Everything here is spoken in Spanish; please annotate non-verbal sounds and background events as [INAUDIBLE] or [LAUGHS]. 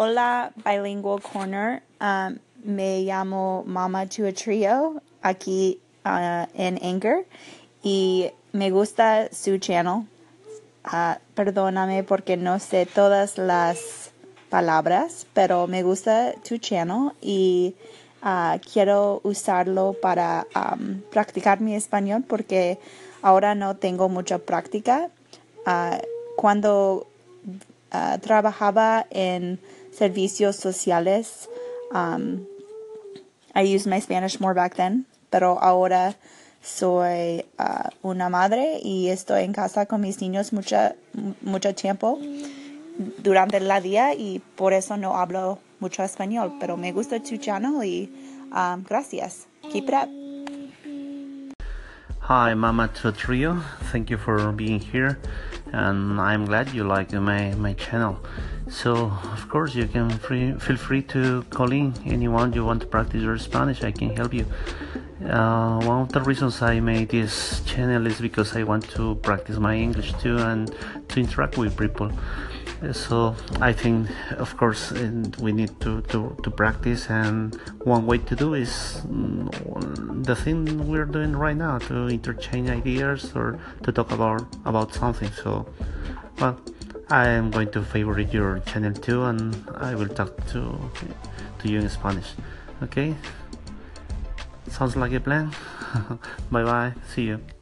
Hola, Bilingual Corner. Um, me llamo Mama to a Trio aquí uh, en Anchor y me gusta su channel. Uh, perdóname porque no sé todas las palabras, pero me gusta tu channel y uh, quiero usarlo para um, practicar mi español porque ahora no tengo mucha práctica. cuando trabajaba en servicios sociales. Um, I used my Spanish more back then, pero ahora soy uh, una madre y estoy en casa con mis niños mucha, mucho tiempo durante el día y por eso no hablo mucho español, pero me gusta tu channel y um, gracias. Keep it up. Hi, Mama to Trio. Thank you for being here, and I'm glad you like my my channel. So, of course, you can free, feel free to call in anyone you want to practice your Spanish. I can help you. Uh, one of the reasons I made this channel is because I want to practice my English too and to interact with people so i think of course we need to, to, to practice and one way to do is mm, the thing we're doing right now to interchange ideas or to talk about about something. So well i am going to favorite your channel too and i will talk to to you in spanish. Okay? Sounds like a plan. [LAUGHS] Bye bye see you